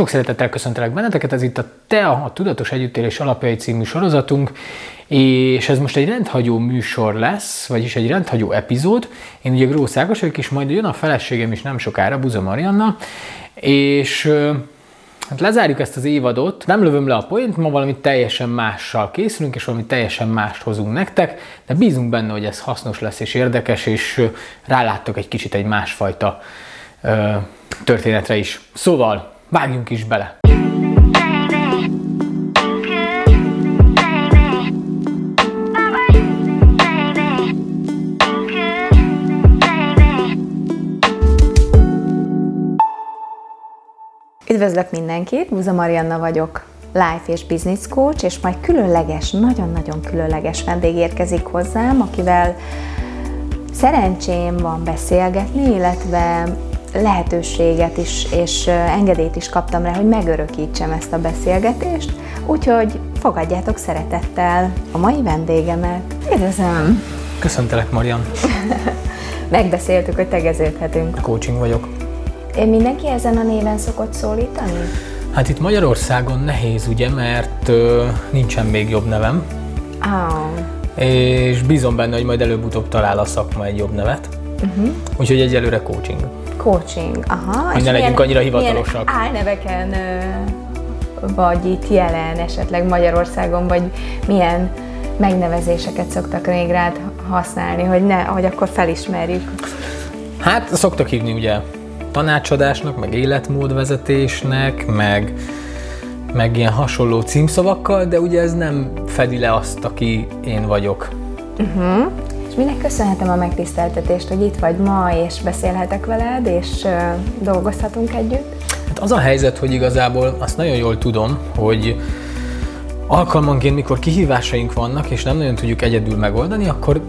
Sok szeretettel köszöntelek benneteket, ez itt a TEA, a Tudatos Együttélés Alapjai című sorozatunk, és ez most egy rendhagyó műsor lesz, vagyis egy rendhagyó epizód. Én ugye Grósz Ágos vagyok, és majd jön a feleségem is nem sokára, Buza Marianna, és Hát lezárjuk ezt az évadot, nem lövöm le a poént, ma valami teljesen mással készülünk, és valami teljesen mást hozunk nektek, de bízunk benne, hogy ez hasznos lesz és érdekes, és ráláttok egy kicsit egy másfajta ö, történetre is. Szóval, vágjunk is bele! Üdvözlök mindenkit, Buza Marianna vagyok, life és business coach, és majd különleges, nagyon-nagyon különleges vendég érkezik hozzám, akivel szerencsém van beszélgetni, illetve lehetőséget is és engedélyt is kaptam rá, hogy megörökítsem ezt a beszélgetést, úgyhogy fogadjátok szeretettel a mai vendégemet. Üdvözlöm! Köszöntelek, Marian! Megbeszéltük, hogy tegeződhetünk. Coaching vagyok. Én mindenki ezen a néven szokott szólítani? Hát itt Magyarországon nehéz, ugye, mert ö, nincsen még jobb nevem. Oh. És bízom benne, hogy majd előbb-utóbb talál a szakma egy jobb nevet. Uh-huh. Úgyhogy egyelőre coaching. Coaching, aha. Hogy ne legyünk annyira hivatalosak. Álneveken vagy itt jelen esetleg Magyarországon, vagy milyen megnevezéseket szoktak még rád használni, hogy, ne, hogy akkor felismerjük? Hát szoktak hívni ugye tanácsadásnak, meg életmódvezetésnek, meg, meg ilyen hasonló címszavakkal, de ugye ez nem fedi le azt, aki én vagyok. Uh-huh. És minek köszönhetem a megtiszteltetést, hogy itt vagy ma, és beszélhetek veled, és dolgozhatunk együtt? Hát az a helyzet, hogy igazából azt nagyon jól tudom, hogy alkalmanként, mikor kihívásaink vannak, és nem nagyon tudjuk egyedül megoldani, akkor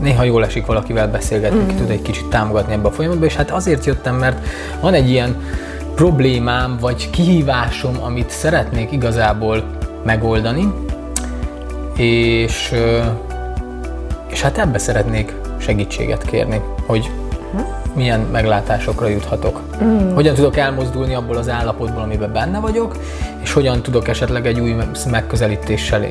néha jól esik valakivel beszélgetni, mm. ki tud egy kicsit támogatni ebbe a folyamatba, és hát azért jöttem, mert van egy ilyen problémám, vagy kihívásom, amit szeretnék igazából megoldani, és, és hát ebbe szeretnék segítséget kérni, hogy milyen meglátásokra juthatok. Mm. Hogyan tudok elmozdulni abból az állapotból, amiben benne vagyok, és hogyan tudok esetleg egy új megközelítéssel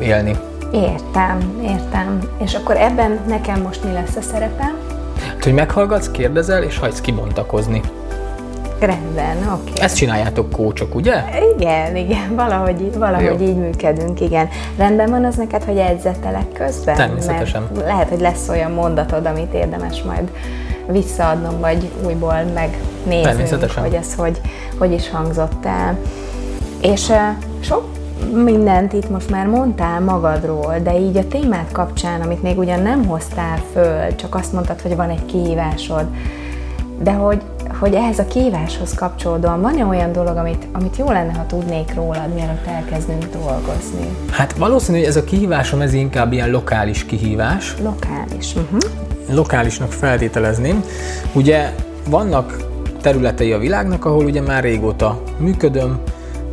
élni. Értem, értem. És akkor ebben nekem most mi lesz a szerepem? Hát, hogy meghallgatsz, kérdezel, és hagysz kibontakozni. Rendben, oké. Okay. Ezt csináljátok kócsok, ugye? Igen, igen, valahogy, valahogy így működünk, igen. Rendben van az neked, hogy edzetelek közben? Természetesen. Mert lehet, hogy lesz olyan mondatod, amit érdemes majd visszaadnom, vagy újból megnéznünk, hogy ez hogy, hogy is hangzott el. És sok mindent itt most már mondtál magadról, de így a témát kapcsán, amit még ugyan nem hoztál föl, csak azt mondtad, hogy van egy kihívásod, de hogy, hogy ehhez a kihíváshoz kapcsolódóan van-e olyan dolog, amit, amit jó lenne, ha tudnék rólad, mielőtt elkezdünk dolgozni? Hát valószínű, hogy ez a kihívásom, ez inkább ilyen lokális kihívás. Lokális. Uh-huh. Lokálisnak feltételezném. Ugye vannak területei a világnak, ahol ugye már régóta működöm,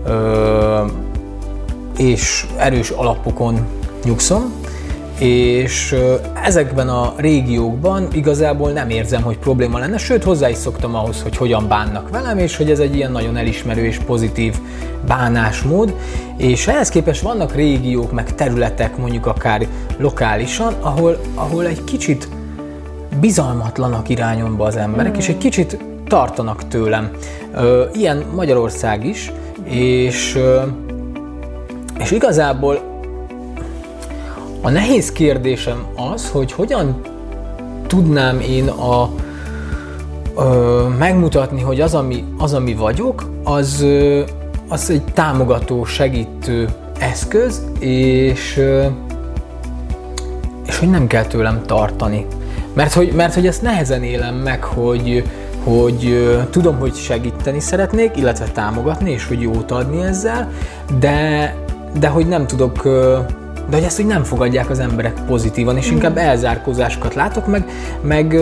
ö- és erős alapokon nyugszom, és ezekben a régiókban igazából nem érzem, hogy probléma lenne, sőt hozzá is szoktam ahhoz, hogy hogyan bánnak velem, és hogy ez egy ilyen nagyon elismerő és pozitív bánásmód, és ehhez képest vannak régiók, meg területek, mondjuk akár lokálisan, ahol, ahol egy kicsit bizalmatlanak irányomba az emberek, mm. és egy kicsit tartanak tőlem. Ilyen Magyarország is, és és igazából a nehéz kérdésem az, hogy hogyan tudnám én a, ö, megmutatni, hogy az ami, az, ami vagyok, az, ö, az egy támogató, segítő eszköz, és, ö, és hogy nem kell tőlem tartani. Mert hogy, mert hogy ezt nehezen élem meg, hogy, hogy ö, tudom, hogy segíteni szeretnék, illetve támogatni, és hogy jót adni ezzel, de, de hogy nem tudok, de hogy ezt hogy nem fogadják az emberek pozitívan, és mm. inkább elzárkózásokat látok, meg, meg,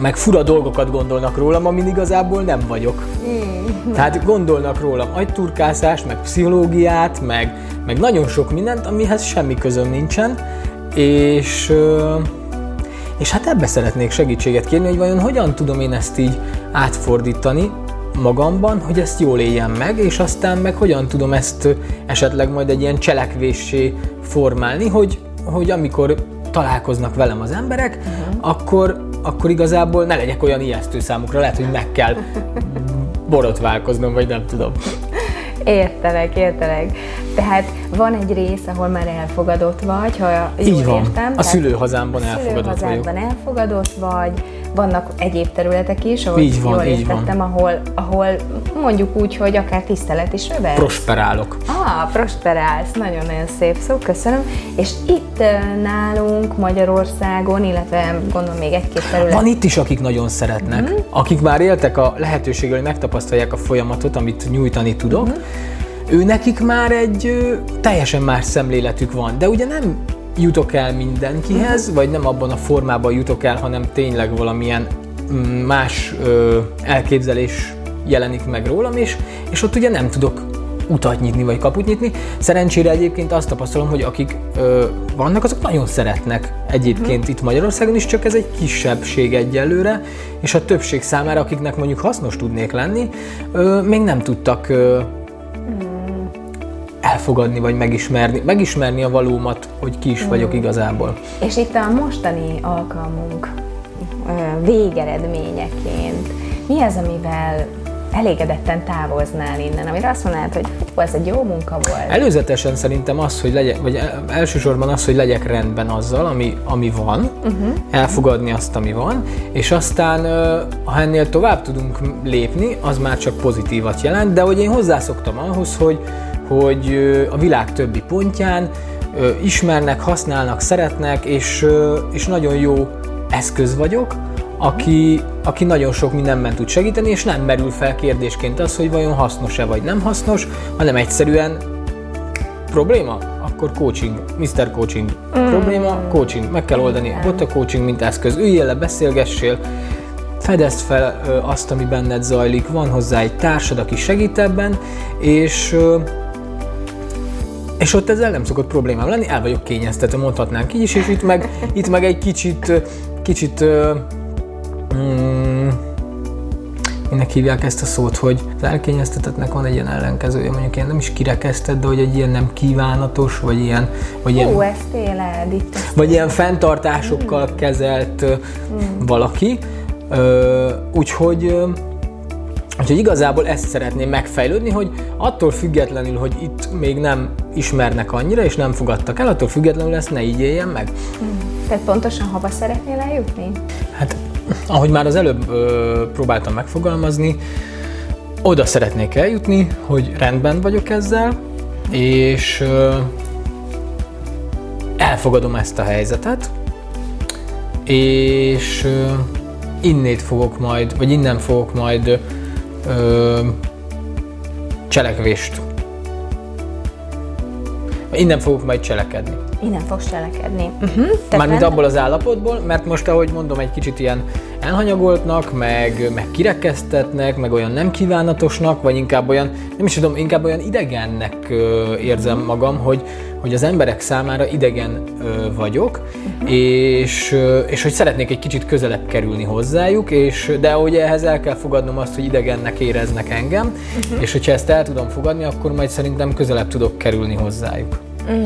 meg fura dolgokat gondolnak rólam, amin igazából nem vagyok. Mm. Tehát gondolnak rólam agyturkászást, meg pszichológiát, meg, meg nagyon sok mindent, amihez semmi közöm nincsen, és, és hát ebbe szeretnék segítséget kérni, hogy vajon hogyan tudom én ezt így átfordítani, magamban, hogy ezt jól éljem meg, és aztán meg hogyan tudom ezt esetleg majd egy ilyen cselekvéssé formálni, hogy, hogy amikor találkoznak velem az emberek, uh-huh. akkor, akkor igazából ne legyek olyan ijesztő számukra, lehet, hogy meg kell borotválkoznom, vagy nem tudom. Értelek, értelek. Tehát van egy rész, ahol már elfogadott vagy, ha jól Így van. értem. A szülőhazámban elfogadott szülőhazámban vagyok. elfogadott vagy, vannak egyéb területek is, ahol így van, jól így értettem, van. Ahol, ahol mondjuk úgy, hogy akár tisztelet is övel. Prosperálok. Ah, prosperálsz, nagyon-nagyon szép szó, köszönöm. És itt nálunk Magyarországon, illetve gondolom még egy-két terület. Van itt is, akik nagyon szeretnek, mm-hmm. akik már éltek a lehetőséggel, hogy megtapasztalják a folyamatot, amit nyújtani tudok, mm-hmm ő nekik már egy ö, teljesen más szemléletük van, de ugye nem jutok el mindenkihez, vagy nem abban a formában jutok el, hanem tényleg valamilyen mm, más ö, elképzelés jelenik meg rólam, és, és ott ugye nem tudok utat nyitni, vagy kaput nyitni. Szerencsére egyébként azt tapasztalom, hogy akik ö, vannak, azok nagyon szeretnek egyébként itt Magyarországon is, csak ez egy kisebbség egyelőre, és a többség számára, akiknek mondjuk hasznos tudnék lenni, ö, még nem tudtak ö, elfogadni, vagy megismerni, megismerni a valómat, hogy ki is vagyok mm. igazából. És itt a mostani alkalmunk végeredményeként mi az, amivel elégedetten távoznál innen, amire azt mondanád, hogy hú, ez egy jó munka volt? Előzetesen szerintem az, hogy legyek, vagy elsősorban az, hogy legyek rendben azzal, ami, ami van, uh-huh. elfogadni azt, ami van, és aztán, ha ennél tovább tudunk lépni, az már csak pozitívat jelent, de hogy én hozzászoktam ahhoz, hogy, hogy a világ többi pontján ismernek, használnak, szeretnek, és, és nagyon jó eszköz vagyok, aki, aki nagyon sok mindenben tud segíteni, és nem merül fel kérdésként az, hogy vajon hasznos-e vagy nem hasznos, hanem egyszerűen probléma? Akkor coaching, Mr. Coaching. Mm. Probléma? Coaching. Meg kell oldani. Ott a coaching, mint eszköz. Üljél le, beszélgessél, fedezd fel azt, ami benned zajlik, van hozzá egy társad, aki segít ebben, és és ott ezzel nem szokott problémám lenni, el vagyok kényeztetve, mondhatnánk így is, és itt meg, itt meg egy kicsit, kicsit mm, minek hívják ezt a szót, hogy az elkényeztetetnek van egy ilyen ellenkezője, mondjuk ilyen nem is kirekesztett, de hogy egy ilyen nem kívánatos, vagy ilyen... Vagy ilyen, Ó, ezt éled itt. Vagy ilyen fenntartásokkal mm. kezelt mm. valaki. Úgyhogy Úgyhogy igazából ezt szeretném megfejlődni, hogy attól függetlenül, hogy itt még nem ismernek annyira, és nem fogadtak el, attól függetlenül ezt ne így éljen meg. Hmm. Tehát pontosan hova szeretnél eljutni? Hát, ahogy már az előbb ö, próbáltam megfogalmazni, oda szeretnék eljutni, hogy rendben vagyok ezzel, és ö, elfogadom ezt a helyzetet, és ö, innét fogok majd, vagy innen fogok majd ö, cselekvést. Innen fogok majd cselekedni. Innen fogsz cselekedni. Uh-huh. Mármint abból az állapotból, mert most, ahogy mondom, egy kicsit ilyen elhanyagoltnak, meg, meg kirekesztetnek, meg olyan nem kívánatosnak, vagy inkább olyan, nem is tudom, inkább olyan idegennek ö, érzem magam, hogy, hogy az emberek számára idegen ö, vagyok, uh-huh. és, ö, és hogy szeretnék egy kicsit közelebb kerülni hozzájuk, és, de hogy ehhez el kell fogadnom azt, hogy idegennek éreznek engem, uh-huh. és hogyha ezt el tudom fogadni, akkor majd szerintem közelebb tudok kerülni hozzájuk. Mm,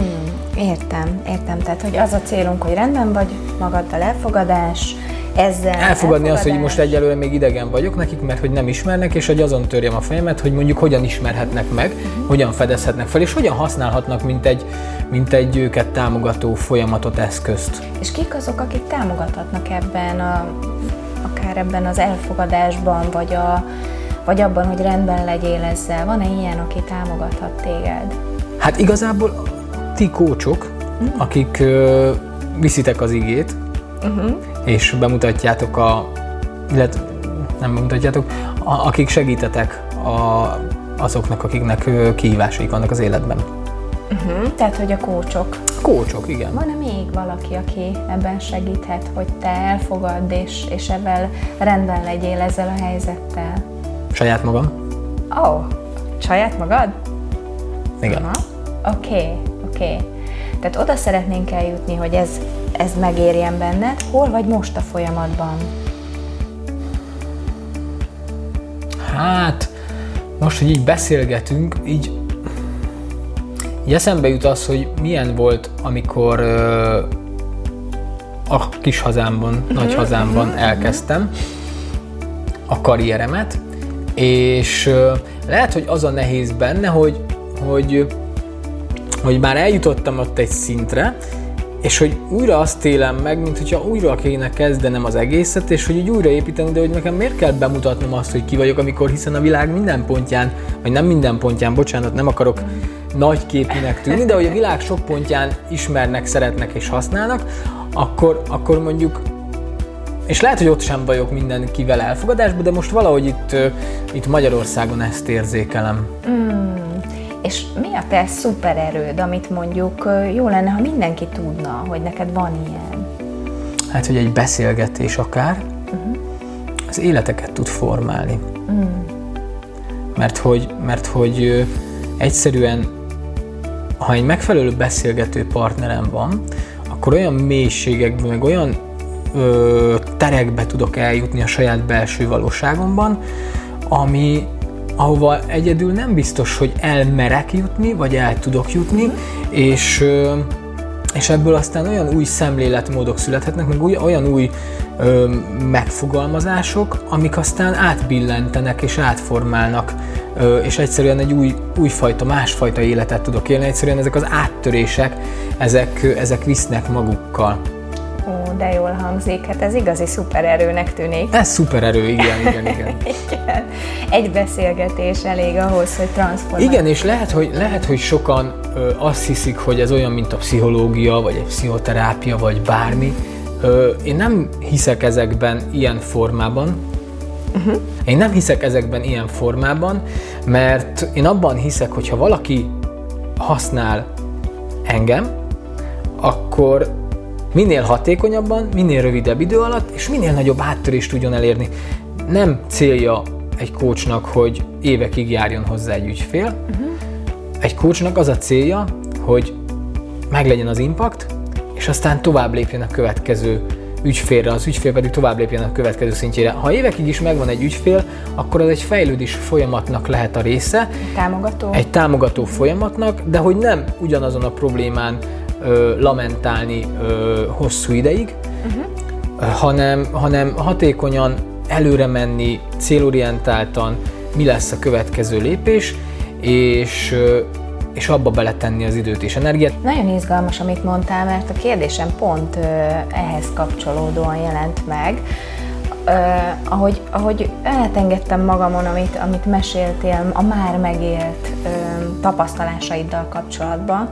értem, értem. Tehát, hogy az a célunk, hogy rendben vagy magaddal elfogadás, ezzel Elfogadni azt, hogy most egyelőre még idegen vagyok nekik, mert hogy nem ismernek, és hogy azon törjem a fejemet, hogy mondjuk hogyan ismerhetnek meg, uh-huh. hogyan fedezhetnek fel, és hogyan használhatnak, mint egy, mint egy őket támogató folyamatot, eszközt. És kik azok, akik támogathatnak ebben, a, akár ebben az elfogadásban, vagy, a, vagy abban, hogy rendben legyél ezzel? Van-e ilyen, aki támogathat téged? Hát igazából ti kócsok, uh-huh. akik ö, viszitek az igét, uh-huh. És bemutatjátok a, illetve nem bemutatjátok, a, akik segítetek a, azoknak, akiknek kihívásaik vannak az életben. Uh-huh. Tehát, hogy a kócsok. Kócsok, igen. Van-e még valaki, aki ebben segíthet, hogy te elfogadd, és, és ebben rendben legyél ezzel a helyzettel? Saját magam. Ó, oh, saját magad? Igen. Oké, oké. Okay, okay. Tehát oda szeretnénk eljutni, hogy ez ez megérjen benned, hol vagy most a folyamatban? Hát, most, hogy így beszélgetünk, így, így eszembe jut az, hogy milyen volt, amikor ö, a kis hazámban, uh-huh, nagy hazámban uh-huh, elkezdtem a karrieremet, és ö, lehet, hogy az a nehéz benne, hogy, hogy, hogy már eljutottam ott egy szintre, és hogy újra azt élem meg, mint hogyha újra kéne kezdenem az egészet, és hogy így újra építeni, de hogy nekem miért kell bemutatnom azt, hogy ki vagyok, amikor hiszen a világ minden pontján, vagy nem minden pontján, bocsánat, nem akarok nagy képűnek tűnni, de hogy a világ sok pontján ismernek, szeretnek és használnak, akkor, akkor mondjuk és lehet, hogy ott sem vagyok mindenkivel elfogadásban, de most valahogy itt, itt Magyarországon ezt érzékelem. Mm. És mi a te szupererőd, amit mondjuk jó lenne, ha mindenki tudna, hogy neked van ilyen? Hát, hogy egy beszélgetés akár uh-huh. az életeket tud formálni. Mm. Mert hogy, mert hogy egyszerűen, ha egy megfelelő beszélgető partnerem van, akkor olyan mélységekbe, meg olyan ö, terekbe tudok eljutni a saját belső valóságomban, ami, ahova egyedül nem biztos, hogy elmerek jutni, vagy el tudok jutni, és és ebből aztán olyan új szemléletmódok születhetnek, meg olyan új ö, megfogalmazások, amik aztán átbillentenek és átformálnak, ö, és egyszerűen egy új, újfajta, másfajta életet tudok élni. Egyszerűen ezek az áttörések, ezek, ezek visznek magukkal. Ó, de jól hangzik. Hát ez igazi szupererőnek tűnik. Ez szupererő, igen, igen, igen. igen. Egy beszélgetés elég ahhoz, hogy transformáljuk. Igen, és lehet, hogy, lehet, hogy sokan ö, azt hiszik, hogy ez olyan, mint a pszichológia, vagy egy pszichoterápia, vagy bármi. Ö, én nem hiszek ezekben ilyen formában, Uh-huh. Én nem hiszek ezekben ilyen formában, mert én abban hiszek, hogy ha valaki használ engem, akkor minél hatékonyabban, minél rövidebb idő alatt, és minél nagyobb áttörést tudjon elérni. Nem célja egy coachnak, hogy évekig járjon hozzá egy ügyfél. Uh-huh. Egy coachnak az a célja, hogy meglegyen az impact, és aztán tovább lépjen a következő ügyfélre, az ügyfél pedig tovább lépjen a következő szintjére. Ha évekig is megvan egy ügyfél, akkor az egy fejlődés folyamatnak lehet a része. Egy támogató. Egy támogató folyamatnak, de hogy nem ugyanazon a problémán ö, lamentálni ö, hosszú ideig, uh-huh. hanem, hanem hatékonyan előre menni, célorientáltan, mi lesz a következő lépés, és és abba beletenni az időt és energiát. Nagyon izgalmas, amit mondtál, mert a kérdésem pont ehhez kapcsolódóan jelent meg. Uh, ahogy, ahogy elengedtem magamon, amit, amit meséltél a már megélt uh, tapasztalásaiddal kapcsolatban,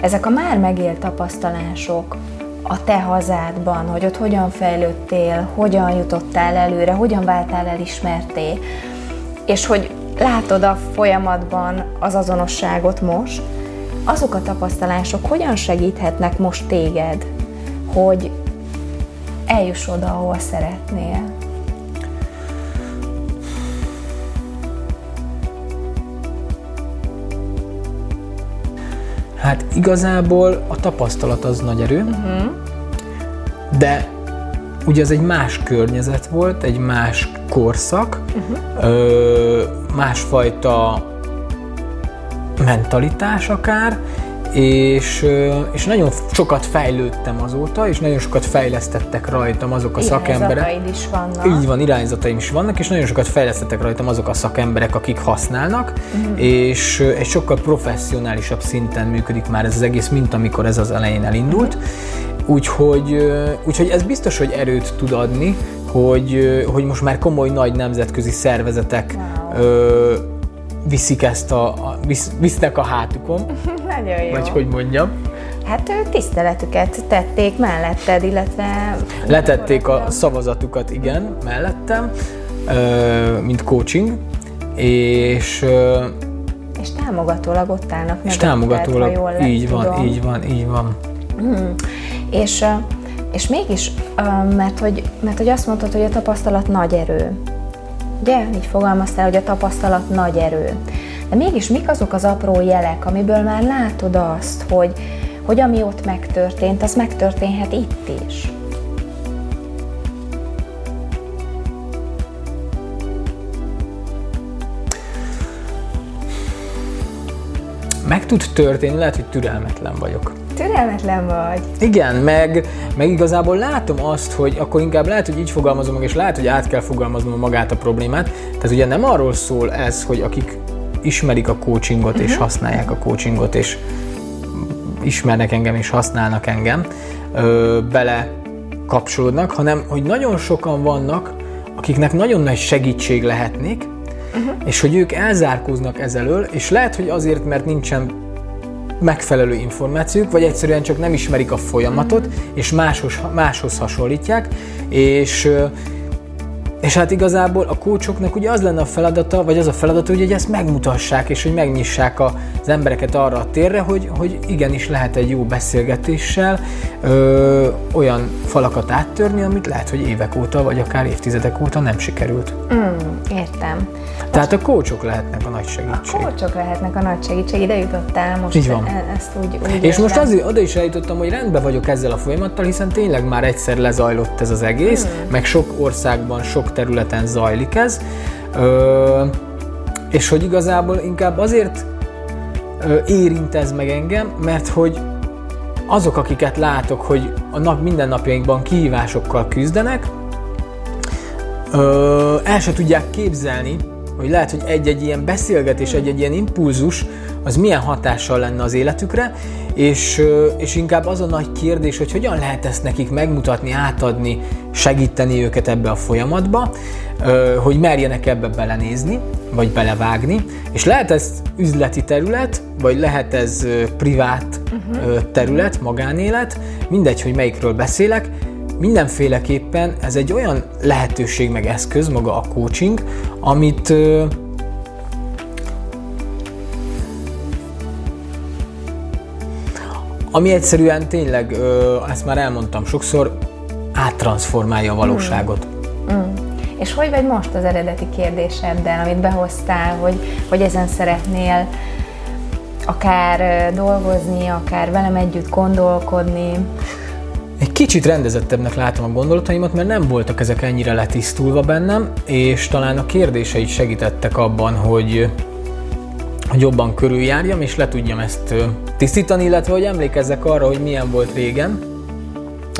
ezek a már megélt tapasztalások a te hazádban, hogy ott hogyan fejlődtél, hogyan jutottál előre, hogyan váltál elismerté, és hogy látod a folyamatban az azonosságot most, azok a tapasztalások hogyan segíthetnek most téged, hogy eljuss oda, ahol szeretnél? Hát igazából a tapasztalat az nagy erő, uh-huh. de ugye ez egy más környezet volt, egy más korszak, uh-huh. ö, másfajta mentalitás akár, és, és nagyon sokat fejlődtem azóta, és nagyon sokat fejlesztettek rajtam azok a szakemberek. is vannak. Így van, irányzataim is vannak, és nagyon sokat fejlesztettek rajtam azok a szakemberek, akik használnak, uh-huh. és egy sokkal professzionálisabb szinten működik már ez az egész, mint amikor ez az elején elindult. Uh-huh. Úgyhogy, úgyhogy ez biztos, hogy erőt tud adni, hogy, hogy most már komoly nagy nemzetközi szervezetek wow. ö, viszik ezt a, a visz, visznek a hátukon. Nagyon jó. Vagy hogy mondjam. Hát tiszteletüket tették melletted, illetve... Letették a szavazatukat, igen, mellettem, mint coaching, és... És támogatólag ott állnak És támogatólag, jól így van, tudom. így van, így van. Hmm. És, és mégis, mert hogy, mert hogy azt mondtad, hogy a tapasztalat nagy erő. Ugye, így fogalmaztál, hogy a tapasztalat nagy erő. De mégis mik azok az apró jelek, amiből már látod azt, hogy, hogy ami ott megtörtént, az megtörténhet itt is? Meg tud történni, lehet, hogy türelmetlen vagyok. Türelmetlen vagy. Igen, meg, meg igazából látom azt, hogy akkor inkább lehet, hogy így fogalmazom meg, és lehet, hogy át kell fogalmaznom magát a problémát. Tehát ugye nem arról szól ez, hogy akik ismerik a coachingot uh-huh. és mhm. használják a coachingot, és ismernek engem és használnak engem, ö, bele kapcsolódnak, hanem hogy nagyon sokan vannak, akiknek nagyon nagy segítség lehetnék, uh-huh. és hogy ők elzárkóznak ezelől, és lehet, hogy azért, mert nincsen megfelelő információk, vagy egyszerűen csak nem ismerik a folyamatot, és máshoz, máshoz hasonlítják, és és hát igazából a kócsoknak ugye az lenne a feladata, vagy az a feladata, hogy ezt megmutassák, és hogy megnyissák az embereket arra a térre, hogy, hogy igenis lehet egy jó beszélgetéssel ö, olyan falakat áttörni, amit lehet, hogy évek óta, vagy akár évtizedek óta nem sikerült. Mm, értem. Tehát a kócsok lehetnek a nagy segítség. A kócsok lehetnek a nagy segítség, ide jutottál most Így van. E- ezt úgy, úgy És most azért oda is eljutottam, hogy rendben vagyok ezzel a folyamattal, hiszen tényleg már egyszer lezajlott ez az egész, hmm. meg sok országban, sok területen zajlik ez. Ö, és hogy igazából inkább azért ö, érint ez meg engem, mert hogy azok, akiket látok, hogy a nap mindennapjainkban kihívásokkal küzdenek, ö, el se tudják képzelni, hogy lehet, hogy egy-egy ilyen beszélgetés, egy-egy ilyen impulzus, az milyen hatással lenne az életükre, és, és inkább az a nagy kérdés, hogy hogyan lehet ezt nekik megmutatni, átadni, segíteni őket ebbe a folyamatba, hogy merjenek ebbe belenézni, vagy belevágni, és lehet ez üzleti terület, vagy lehet ez privát uh-huh. terület, magánélet, mindegy, hogy melyikről beszélek, mindenféleképpen ez egy olyan lehetőség meg eszköz, maga a coaching, amit ami egyszerűen tényleg, ezt már elmondtam sokszor, áttransformálja a valóságot. Mm. Mm. És hogy vagy most az eredeti kérdéseddel, amit behoztál, hogy, hogy ezen szeretnél akár dolgozni, akár velem együtt gondolkodni? Egy kicsit rendezettebbnek látom a gondolataimat, mert nem voltak ezek ennyire letisztulva bennem, és talán a kérdései segítettek abban, hogy, hogy jobban körüljárjam, és le tudjam ezt tisztítani, illetve hogy emlékezzek arra, hogy milyen volt régen,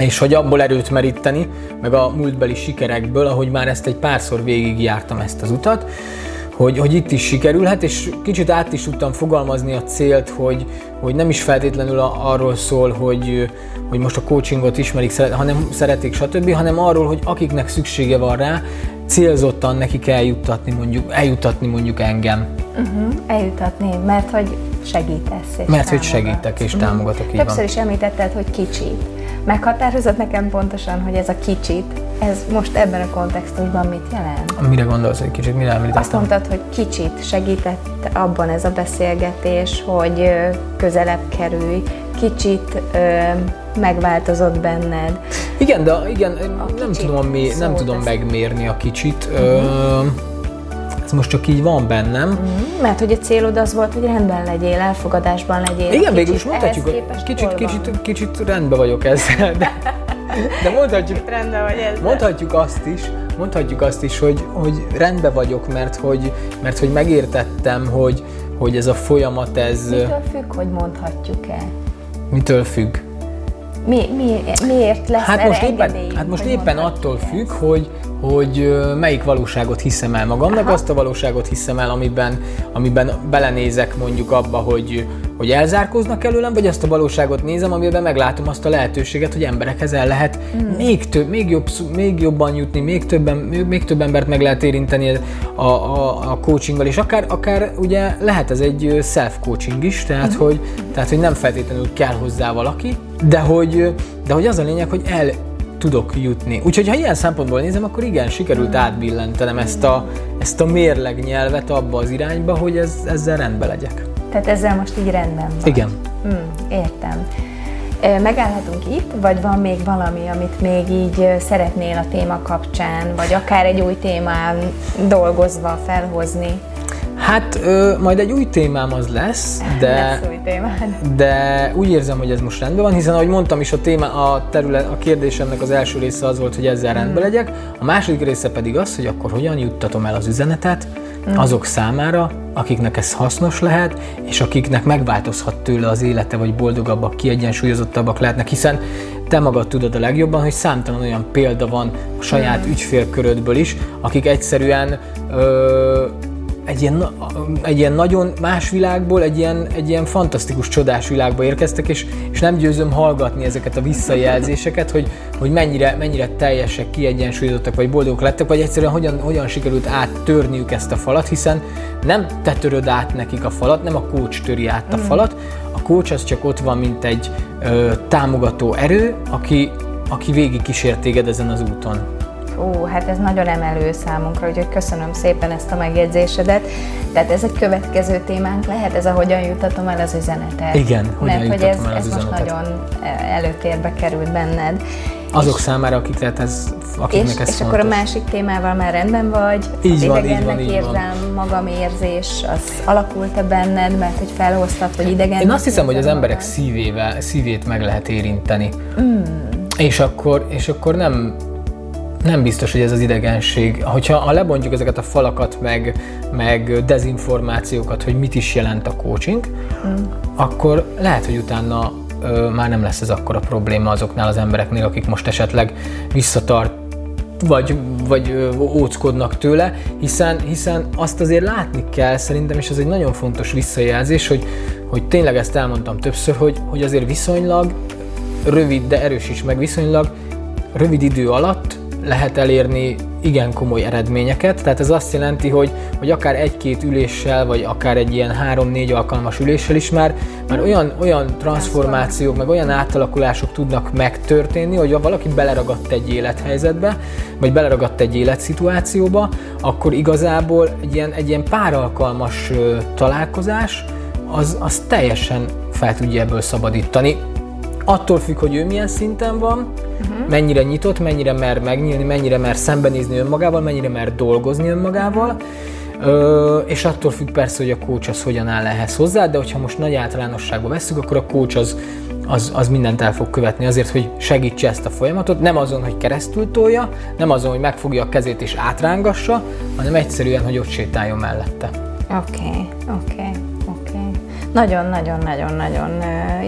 és hogy abból erőt meríteni, meg a múltbeli sikerekből, ahogy már ezt egy párszor végigjártam ezt az utat, hogy, hogy itt is sikerülhet, és kicsit át is tudtam fogalmazni a célt, hogy, hogy nem is feltétlenül arról szól, hogy, hogy most a coachingot ismerik, hanem szeretik, stb., hanem arról, hogy akiknek szüksége van rá, célzottan nekik eljuttatni mondjuk, eljuttatni mondjuk engem. Uh-huh, eljutatni, mert hogy segítesz. És mert hogy segítek és uh-huh. támogatok. Többször is említetted, hogy kicsit. Meghatározott nekem pontosan, hogy ez a kicsit, ez most ebben a kontextusban mit jelent? Mire gondolsz, hogy kicsit, mire említettem? Azt mondtad, hogy kicsit segített abban ez a beszélgetés, hogy közelebb kerülj, kicsit ö, megváltozott benned. Igen, de igen, nem tudom, mi, nem tudom megmérni a kicsit. Uh-huh. Ö, ez most csak így van bennem. Mm, mert hogy a célod az volt, hogy rendben legyél, elfogadásban legyél. Igen, végül is mondhatjuk, hogy kicsit, kicsit, kicsit rendben vagyok ezzel, de, de mondhatjuk, rendben vagy ezzel. mondhatjuk azt is, mondhatjuk azt is, hogy, hogy rendben vagyok, mert hogy, mert hogy megértettem, hogy, hogy ez a folyamat, ez... Mitől függ, hogy mondhatjuk-e? Mitől függ? Mi, mi, miért lesz hát most éppen, Hát most éppen attól függ, hogy, hogy melyik valóságot hiszem el magamnak, Aha. azt a valóságot hiszem el, amiben, amiben belenézek mondjuk abba, hogy, hogy elzárkóznak előlem, vagy azt a valóságot nézem, amiben meglátom azt a lehetőséget, hogy emberekhez el lehet hmm. még több, még, jobb, még jobban jutni, még, többen, még több embert meg lehet érinteni a, a, a coachinggal, és akár, akár ugye lehet ez egy self-coaching is, tehát, hmm. hogy, tehát hogy nem feltétlenül kell hozzá valaki, de hogy, de hogy az a lényeg, hogy el tudok jutni. Úgyhogy ha ilyen szempontból nézem, akkor igen, sikerült átbillentenem ezt a, ezt a mérleg nyelvet abba az irányba, hogy ez, ezzel rendbe legyek. Tehát ezzel most így rendben van. Igen. Hmm, értem. Megállhatunk itt, vagy van még valami, amit még így szeretnél a téma kapcsán, vagy akár egy új témán dolgozva felhozni? Hát ö, majd egy új témám az lesz, de, lesz új témád. de úgy érzem, hogy ez most rendben van, hiszen ahogy mondtam is, a, téma, a, terület, a kérdésemnek az első része az volt, hogy ezzel rendben hmm. legyek, a második része pedig az, hogy akkor hogyan juttatom el az üzenetet mm. azok számára, akiknek ez hasznos lehet, és akiknek megváltozhat tőle az élete, vagy boldogabbak, kiegyensúlyozottabbak lehetnek, hiszen te magad tudod a legjobban, hogy számtalan olyan példa van a saját mm. ügyfélkörödből is, akik egyszerűen ö, egy ilyen, egy ilyen nagyon más világból, egy ilyen, egy ilyen fantasztikus, csodás világba érkeztek, és, és nem győzöm hallgatni ezeket a visszajelzéseket, hogy, hogy mennyire, mennyire teljesek, kiegyensúlyozottak, vagy boldogok lettek, vagy egyszerűen hogyan, hogyan sikerült áttörniük ezt a falat, hiszen nem te töröd át nekik a falat, nem a kócs töri át a mm. falat, a kócs az csak ott van, mint egy ö, támogató erő, aki, aki végig kísért téged ezen az úton. Ó, hát ez nagyon emelő számunkra, úgyhogy köszönöm szépen ezt a megjegyzésedet. Tehát ez egy következő témánk lehet, ez a hogyan jutatom el az üzenetet. Igen, hogyan Mert hogy ez, el az ez üzenetet. most nagyon előtérbe került benned. Azok és, számára, akik tehát ez, akiknek és, ez És fontos. akkor a másik témával már rendben vagy, így az van, idegennek így van, így érzem, van. magam érzés, az alakult-e benned, mert hogy felhoztad, hogy idegen. Én azt hiszem, hogy az emberek szívével, szívét meg lehet érinteni. Mm. És akkor, és akkor nem nem biztos, hogy ez az idegenség. Hogyha ha lebontjuk ezeket a falakat, meg, meg dezinformációkat, hogy mit is jelent a coaching, mm. akkor lehet, hogy utána ö, már nem lesz ez akkora probléma azoknál az embereknél, akik most esetleg visszatart vagy, vagy ö, óckodnak tőle, hiszen, hiszen azt azért látni kell szerintem, és ez egy nagyon fontos visszajelzés, hogy, hogy tényleg ezt elmondtam többször, hogy, hogy azért viszonylag rövid, de erős is meg viszonylag rövid idő alatt lehet elérni igen komoly eredményeket, tehát ez azt jelenti, hogy, hogy akár egy-két üléssel, vagy akár egy ilyen három-négy alkalmas üléssel is már, már olyan, olyan transformációk, meg olyan átalakulások tudnak megtörténni, hogy ha valaki beleragadt egy élethelyzetbe, vagy beleragadt egy életszituációba, akkor igazából egy ilyen, egy ilyen páralkalmas találkozás, az, az teljesen fel tudja ebből szabadítani. Attól függ, hogy ő milyen szinten van, uh-huh. mennyire nyitott, mennyire mer megnyílni, mennyire mer szembenézni önmagával, mennyire mer dolgozni önmagával, Ö, és attól függ persze, hogy a coach az hogyan áll ehhez hozzá, de hogyha most nagy általánosságban veszük, akkor a coach az, az, az mindent el fog követni azért, hogy segítse ezt a folyamatot, nem azon, hogy keresztül tolja, nem azon, hogy megfogja a kezét és átrángassa, hanem egyszerűen, hogy ott sétáljon mellette. Oké, okay, oké, okay, oké. Okay. Nagyon-nagyon-nagyon-nagyon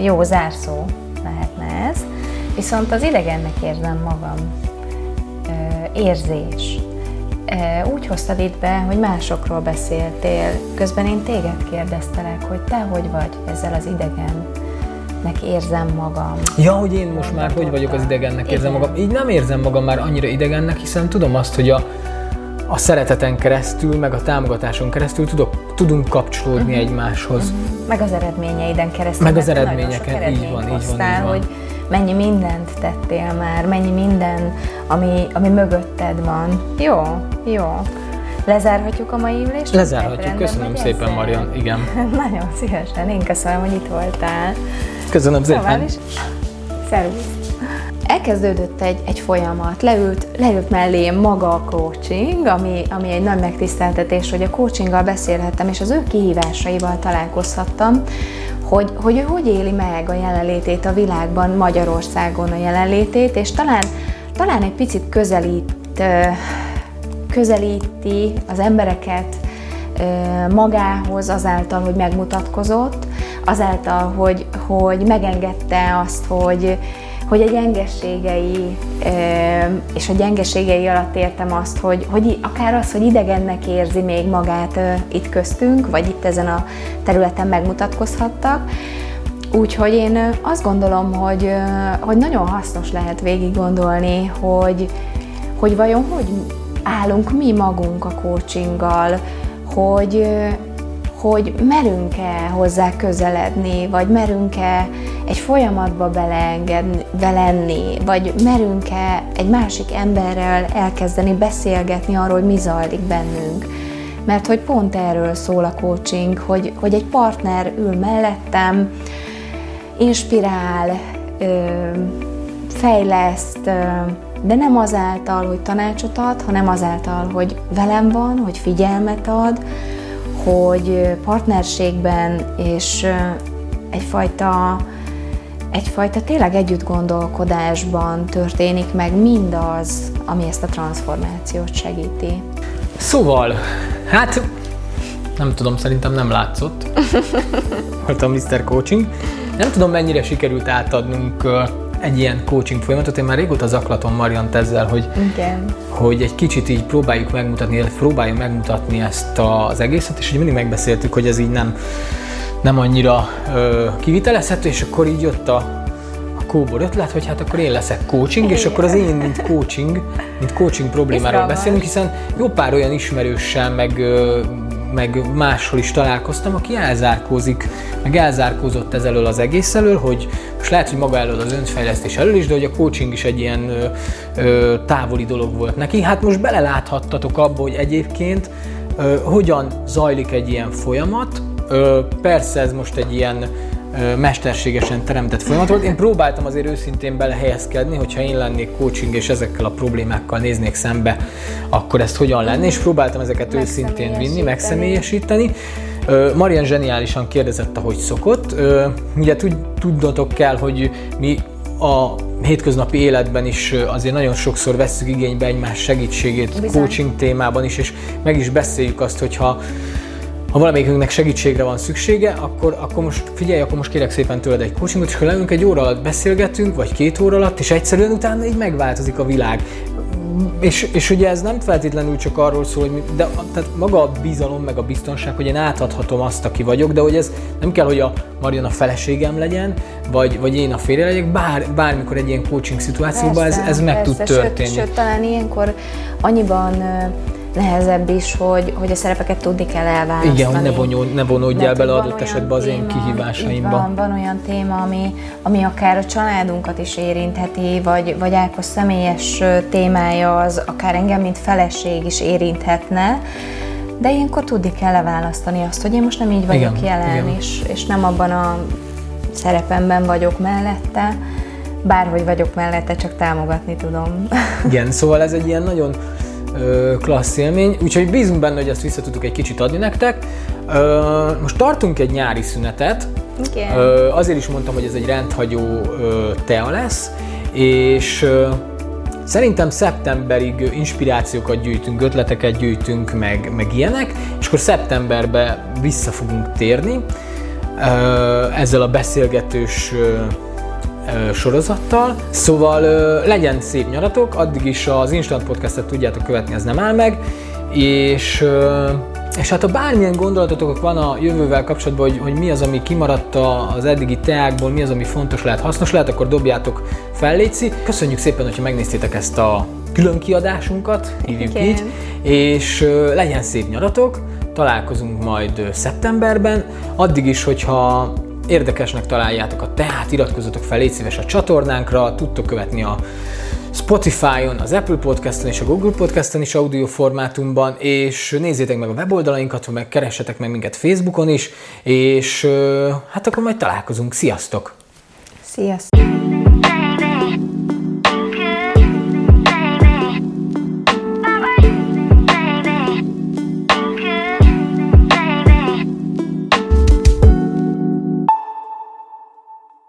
jó zárszó ez. Viszont az idegennek érzem magam érzés. Úgy hoztad itt be, hogy másokról beszéltél, közben én téged kérdeztelek, hogy te hogy vagy ezzel az idegennek érzem magam. Ja, hogy én most már hogy vagyok az idegennek érzem magam. Így nem érzem magam már annyira idegennek, hiszen tudom azt, hogy a, a szereteten keresztül, meg a támogatáson keresztül tudok, tudunk kapcsolódni uh-huh. egymáshoz. Uh-huh. Meg az eredményeiden keresztül. Meg az eredményeken, így van, így van, így van. Hogy mennyi mindent tettél már, mennyi minden, ami, ami mögötted van. Jó, jó. Lezárhatjuk a mai ülést? Lezárhatjuk. Köszönöm szépen, ezzel? Marian. Igen. Nagyon szívesen. Én köszönöm, hogy itt voltál. Köszönöm szépen. Is. Szervusz. Elkezdődött egy, egy folyamat, leült, leült mellé maga a coaching, ami, ami egy nagy megtiszteltetés, hogy a coachinggal beszélhettem, és az ő kihívásaival találkozhattam, hogy, hogy ő hogy éli meg a jelenlétét a világban, Magyarországon a jelenlétét, és talán, talán egy picit közelít, közelíti az embereket magához azáltal, hogy megmutatkozott, azáltal, hogy, hogy megengedte azt, hogy, hogy a gyengeségei, és a gyengeségei alatt értem azt, hogy, hogy akár az, hogy idegennek érzi még magát itt köztünk, vagy itt ezen a területen megmutatkozhattak, Úgyhogy én azt gondolom, hogy, hogy nagyon hasznos lehet végig gondolni, hogy, hogy vajon hogy állunk mi magunk a coachinggal, hogy, hogy merünk-e hozzá közeledni, vagy merünk-e egy folyamatba beleengedni, belenni, vagy merünk-e egy másik emberrel elkezdeni beszélgetni arról, hogy mi zajlik bennünk. Mert hogy pont erről szól a coaching, hogy, hogy egy partner ül mellettem, inspirál, fejleszt, de nem azáltal, hogy tanácsot ad, hanem azáltal, hogy velem van, hogy figyelmet ad, hogy partnerségben és egyfajta, egyfajta tényleg együtt gondolkodásban történik meg mindaz, ami ezt a transformációt segíti. Szóval, hát Nem tudom, szerintem nem látszott. Volt a Mr. Coaching. Nem tudom, mennyire sikerült átadnunk egy ilyen coaching folyamatot. Én már régóta zaklatom Mariant ezzel, hogy, Igen. hogy egy kicsit így próbáljuk megmutatni, illetve próbáljuk megmutatni ezt az egészet, és hogy mindig megbeszéltük, hogy ez így nem, nem annyira ö, kivitelezhető, és akkor így jött a, kóbor ötlet, hogy hát akkor én leszek coaching, Igen. és akkor az én, mint coaching, mint coaching problémáról beszélünk, hiszen jó pár olyan ismerőssel, meg meg máshol is találkoztam, aki elzárkózik, meg elzárkózott ez elől az egész elől, hogy most lehet, hogy maga elől az önfejlesztés elől is, de hogy a coaching is egy ilyen ö, távoli dolog volt neki. Hát most beleláthattatok abba, hogy egyébként ö, hogyan zajlik egy ilyen folyamat. Ö, persze ez most egy ilyen mesterségesen teremtett folyamat volt. Én próbáltam azért őszintén belehelyezkedni, hogyha én lennék coaching és ezekkel a problémákkal néznék szembe, akkor ezt hogyan lenne, és próbáltam ezeket őszintén vinni, megszemélyesíteni. Marian zseniálisan kérdezett, ahogy szokott. Ugye tudnotok kell, hogy mi a hétköznapi életben is azért nagyon sokszor vesszük igénybe egymás segítségét Bizony. coaching témában is, és meg is beszéljük azt, hogyha ha valamelyikünknek segítségre van szüksége, akkor, akkor most figyelj, akkor most kérek szépen tőled egy coachingot, és ha leülünk egy óra alatt beszélgetünk, vagy két óra alatt, és egyszerűen utána így megváltozik a világ. És, és ugye ez nem feltétlenül csak arról szól, hogy mi, de tehát maga a bizalom, meg a biztonság, hogy én átadhatom azt, aki vagyok, de hogy ez nem kell, hogy a Marian a feleségem legyen, vagy, vagy én a férje legyek, bár, bármikor egy ilyen coaching szituációban persze, ez, ez meg persze, tud történni. Sőt, sőt, talán ilyenkor annyiban nehezebb is, hogy, hogy a szerepeket tudni kell elválasztani. Igen, hogy ne, vonul, ne vonódj el bele adott esetben az én kihívásaimba. Van, van olyan téma, ami, ami akár a családunkat is érintheti, vagy, vagy Ákos személyes témája az akár engem, mint feleség is érinthetne, de ilyenkor tudni kell leválasztani azt, hogy én most nem így vagyok igen, jelen, igen. És, és nem abban a szerepemben vagyok mellette, bárhogy vagyok mellette, csak támogatni tudom. Igen, szóval ez egy ilyen nagyon klassz élmény, úgyhogy bízunk benne, hogy ezt vissza tudtuk egy kicsit adni nektek. Most tartunk egy nyári szünetet, Igen. azért is mondtam, hogy ez egy rendhagyó tea lesz, és Szerintem szeptemberig inspirációkat gyűjtünk, ötleteket gyűjtünk, meg, meg ilyenek, és akkor szeptemberbe vissza fogunk térni ezzel a beszélgetős sorozattal. Szóval legyen szép nyaratok, addig is az Instant Podcastet tudjátok követni, ez nem áll meg, és és hát ha bármilyen gondolatotok van a jövővel kapcsolatban, hogy, hogy mi az, ami kimaradt az eddigi teákból, mi az, ami fontos lehet, hasznos lehet, akkor dobjátok fel, Léci. Köszönjük szépen, hogyha megnéztétek ezt a külön kiadásunkat, hívjuk Igen. így, és legyen szép nyaratok, találkozunk majd szeptemberben. Addig is, hogyha érdekesnek találjátok a tehát, iratkozzatok fel, légy szíves a csatornánkra, tudtok követni a Spotify-on, az Apple Podcast-on és a Google Podcast-on is audio formátumban, és nézzétek meg a weboldalainkat, meg keressetek meg minket Facebookon is, és hát akkor majd találkozunk. Sziasztok! Sziasztok!